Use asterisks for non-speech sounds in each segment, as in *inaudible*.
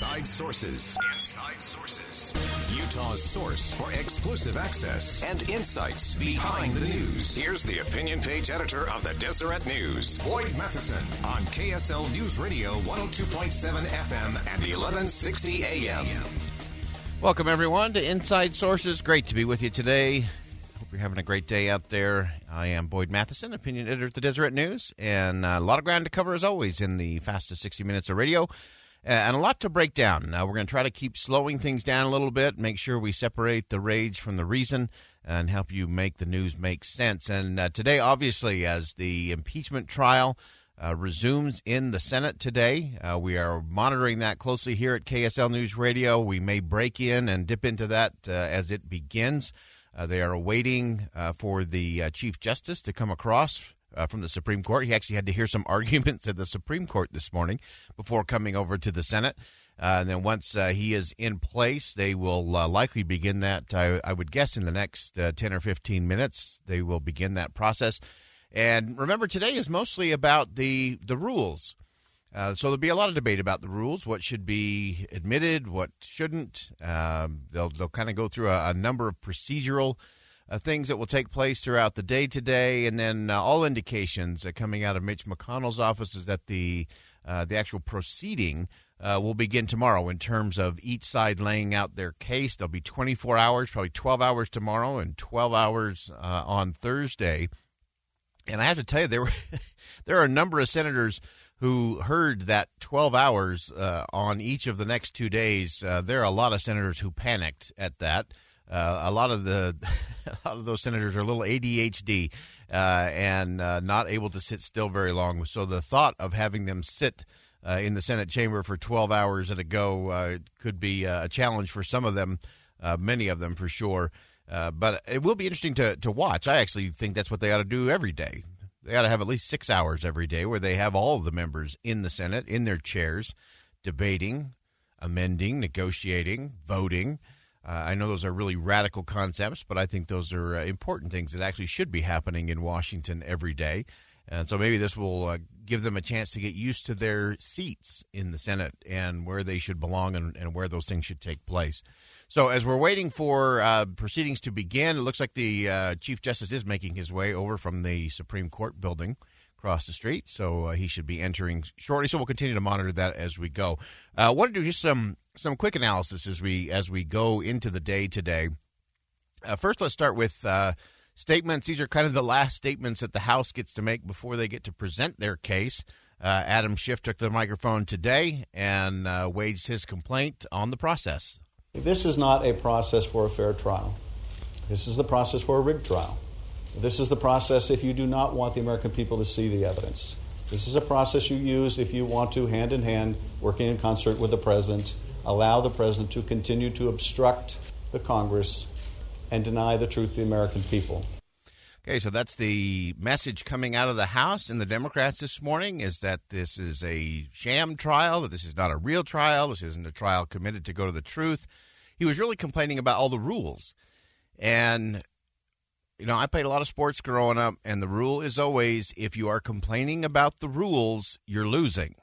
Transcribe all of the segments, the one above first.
Inside Sources. Inside Sources. Utah's source for exclusive access and insights behind the news. Here's the opinion page editor of the Deseret News, Boyd Matheson, on KSL News Radio 102.7 FM and 1160 AM. Welcome, everyone, to Inside Sources. Great to be with you today. Hope you're having a great day out there. I am Boyd Matheson, opinion editor at the Deseret News, and uh, a lot of ground to cover as always in the fastest 60 minutes of radio, and a lot to break down. Now, we're going to try to keep slowing things down a little bit, make sure we separate the rage from the reason, and help you make the news make sense. And uh, today, obviously, as the impeachment trial uh, resumes in the Senate today. Uh, we are monitoring that closely here at KSL News Radio. We may break in and dip into that uh, as it begins. Uh, they are awaiting uh, for the uh, Chief Justice to come across Uh, from the Supreme Court. He actually had to hear some *laughs* arguments at the Supreme Court this morning before coming over to the Senate. Uh, and then once uh, he is in place, they will likely begin that, I, I, would guess, in the next 10 or 15 minutes. They will begin that process. And remember, today is mostly about the the rules. Uh, so there'll be a lot of debate about the rules, what should be admitted, what shouldn't. Um, they'll they'll kind of go through a, a number of procedural uh, things that will take place throughout the day today, and then uh, all indications uh, coming out of Mitch McConnell's office is that the uh, the actual proceeding uh, will begin tomorrow in terms of each side laying out their case. There'll be 24 hours, probably 12 hours tomorrow, and 12 hours on Thursday and I have to tell you, there were *laughs* there are a number of senators who heard that 12 hours uh, on each of the next two days. Uh, there are a lot of senators who panicked at that. Uh, a lot of the *laughs* a lot of those senators are a little ADHD uh, and uh, not able to sit still very long. So the thought of having them sit uh, in the Senate chamber for 12 hours at a go could be a challenge for some of them, many of them for sure. Uh, but it will be interesting to, to watch. I actually think that's what they ought to do every day. They ought to have at least six hours every day where they have all of the members in the Senate, in their chairs, debating, amending, negotiating, voting. Uh, I know those are really radical concepts, but I think those are uh, important things that actually should be happening in Washington every day. And so maybe this will uh, give them a chance to get used to their seats in the Senate and where they should belong and, and where those things should take place. So, as we're waiting for uh, proceedings to begin, it looks like the uh, Chief Justice is making his way over from the Supreme Court building across the street. So, uh, he should be entering shortly. So, we'll continue to monitor that as we go. I uh, want to do just some some quick analysis as we as we go into the day today. Uh, first, let's start with uh, statements. These are kind of the last statements that the House gets to make before they get to present their case. Adam Schiff took the microphone today and waged his complaint on the process. This is not a process for a fair trial. This is the process for a rigged trial. This is the process if you do not want the American people to see the evidence. This is a process you use if you want to, hand in hand, working in concert with the president, allow the president to continue to obstruct the Congress and deny the truth to the American people. Okay, so that's the message coming out of the House and the Democrats this morning is that this is a sham trial, that this is not a real trial, this isn't a trial committed to go to the truth. He was really complaining about all the rules. And, you know, I played a lot of sports growing up, and the rule is always if you are complaining about the rules, you're losing.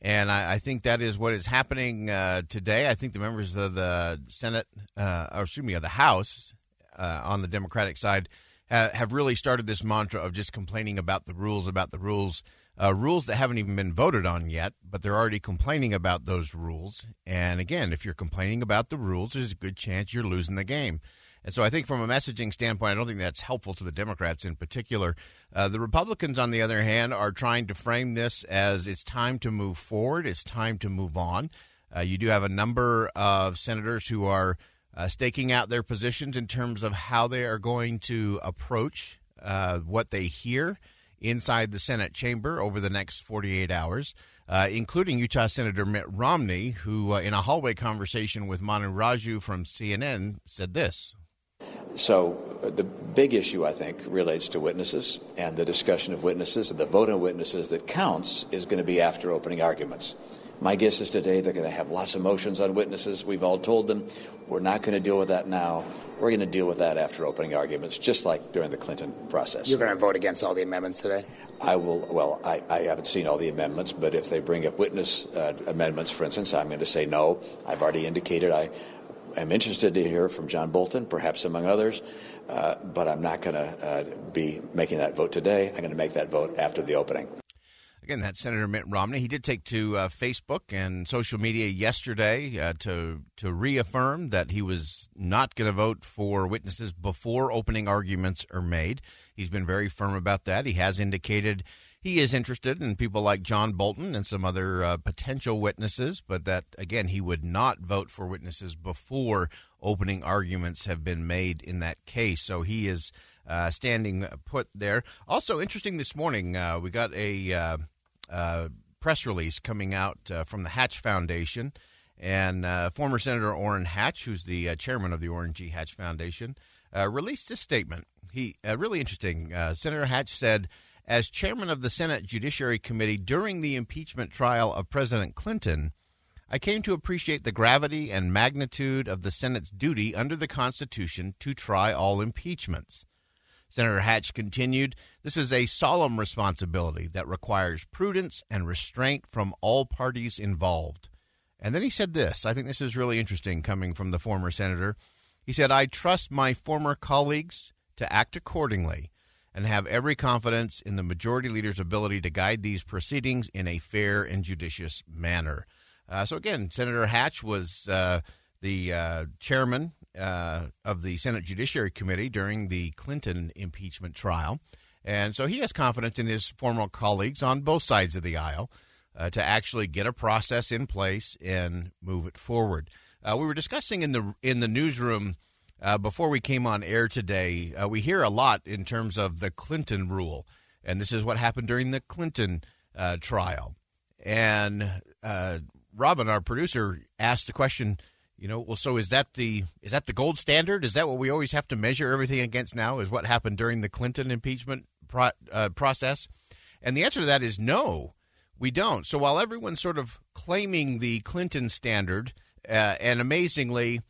And I, I think that is what is happening uh, today. I think the members of the Senate, uh, or excuse me, of the House uh, on the Democratic side, have really started this mantra of just complaining about the rules, about the rules. uh, rules that haven't even been voted on yet, but they're already complaining about those rules. And again, if you're complaining about the rules, there's a good chance you're losing the game. And so I think from a messaging standpoint, I don't think that's helpful to the Democrats in particular. Uh, the Republicans, on the other hand, are trying to frame this as it's time to move forward, it's time to move on. Uh, you do have a number of senators who are uh, staking out their positions in terms of how they are going to approach uh, what they hear inside the Senate chamber over the next 48 hours. Uh, including Utah Senator Mitt Romney, who, uh, in a hallway conversation with Manu Raju from CNN, said this. So, uh, the big issue, I think, relates to witnesses and the discussion of witnesses. And the vote on witnesses that counts is going to be after opening arguments. My guess is today they're going to have lots of motions on witnesses. We've all told them we're not going to deal with that now. We're going to deal with that after opening arguments, just like during the Clinton process. You're going to vote against all the amendments today? I will. Well, I, I haven't seen all the amendments, but if they bring up witness uh, amendments, for instance, I'm going to say no. I've already indicated I am interested to hear from John Bolton, perhaps among others, uh, but I'm not going to uh, be making that vote today. I'm going to make that vote after the opening. Again, that's Senator Mitt Romney. He did take to uh, Facebook and social media yesterday uh, to to reaffirm that he was not going to vote for witnesses before opening arguments are made. He's been very firm about that. He has indicated he is interested in people like John Bolton and some other uh, potential witnesses, but that again he would not vote for witnesses before opening arguments have been made in that case. So he is. Uh, standing put there. Also interesting this morning, uh, we got a uh, uh, press release coming out uh, from the Hatch Foundation. And former Senator Orrin Hatch, who's the chairman of the Orrin G. Hatch Foundation, released this statement. He really interesting. Senator Hatch said, as chairman of the Senate Judiciary Committee during the impeachment trial of President Clinton, I came to appreciate the gravity and magnitude of the Senate's duty under the Constitution to try all impeachments. Senator Hatch continued, This is a solemn responsibility that requires prudence and restraint from all parties involved. And then he said this I think this is really interesting coming from the former senator. He said, I trust my former colleagues to act accordingly and have every confidence in the majority leader's ability to guide these proceedings in a fair and judicious manner. Uh, so, again, Senator Hatch was uh, the uh, chairman uh, of the Senate Judiciary Committee during the Clinton impeachment trial. And so he has confidence in his former colleagues on both sides of the aisle uh, to actually get a process in place and move it forward. Uh, we were discussing in the in the newsroom uh, before we came on air today. Uh, we hear a lot in terms of the Clinton rule, and this is what happened during the Clinton uh, trial. And Robin, our producer, asked the question you know, well, so is that the is that the gold standard? Is that what we always have to measure everything against now? Is what happened during the Clinton impeachment pro, uh, process? And the answer to that is no, we don't. So while everyone's sort of claiming the Clinton standard, uh, and amazingly,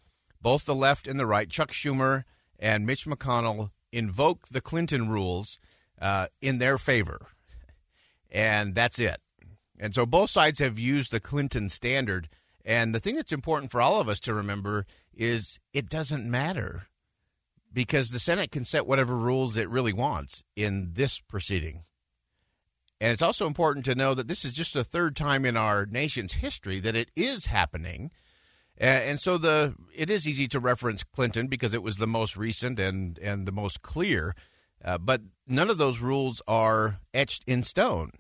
both the left and the right, Chuck Schumer and Mitch McConnell, invoke the Clinton rules uh, in their favor, and that's it. And so both sides have used the Clinton standard and the thing that's important for all of us to remember is it doesn't matter because the Senate can set whatever rules it really wants in this proceeding. And it's also important to know that this is just the third time in our nation's history that it is happening. And so the it is easy to reference Clinton because it was the most recent and, and the most clear. Uh, but none of those rules are etched in stone.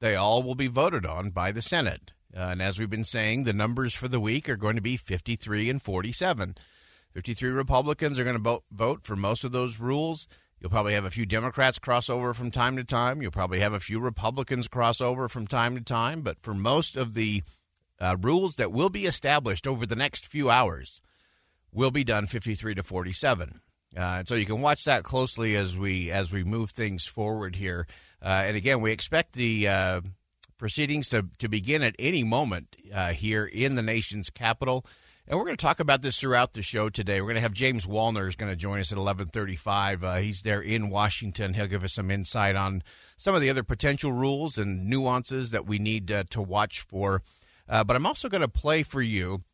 They all will be voted on by the Senate. Uh, and as we've been saying, the numbers for the week are going to be 53 and 47. 53 Republicans are going to vote, vote for most of those rules. You'll probably have a few Democrats cross over from time to time. You'll probably have a few Republicans cross over from time to time. But for most of the uh, rules that will be established over the next few hours, will be done 53 to 47. Uh, and so you can watch that closely as we as we move things forward here. Uh, and again, we expect the uh, proceedings to, to begin at any moment uh, here in the nation's capital. And we're going to talk about this throughout the show today. We're going to have James Wallner is going to join us at 11:35. Uh, he's there in Washington. He'll give us some insight on some of the other potential rules and nuances that we need uh, to watch for. Uh, but I'm also going to play for you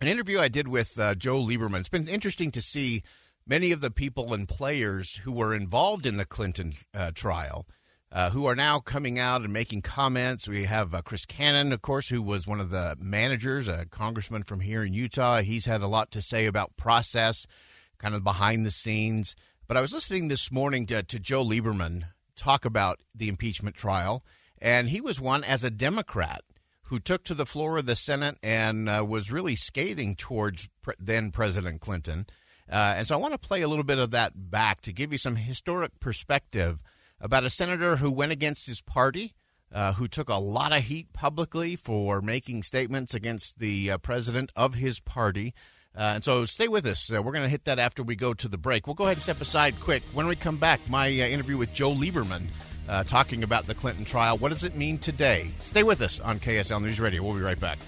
an interview I did with uh, Joe Lieberman. It's been interesting to see many of the people and players who were involved in the Clinton uh, trial uh, who are now coming out and making comments. We have uh, Chris Cannon, of course, who was one of the managers, a congressman from here in Utah. He's had a lot to say about process, kind of behind the scenes. But I was listening this morning to, to Joe Lieberman talk about the impeachment trial, and he was one as a Democrat who took to the floor of the Senate and uh, was really scathing towards pre- then President Clinton. Uh, and so I want to play a little bit of that back to give you some historic perspective about a senator who went against his party, uh, who took a lot of heat publicly for making statements against the uh, president of his party. Uh, and so stay with us. Uh, we're going to hit that after we go to the break. We'll go ahead and step aside quick. When we come back, my uh, interview with Joe Lieberman uh, talking about the Clinton trial. What does it mean today? Stay with us on KSL News Radio. We'll be right back.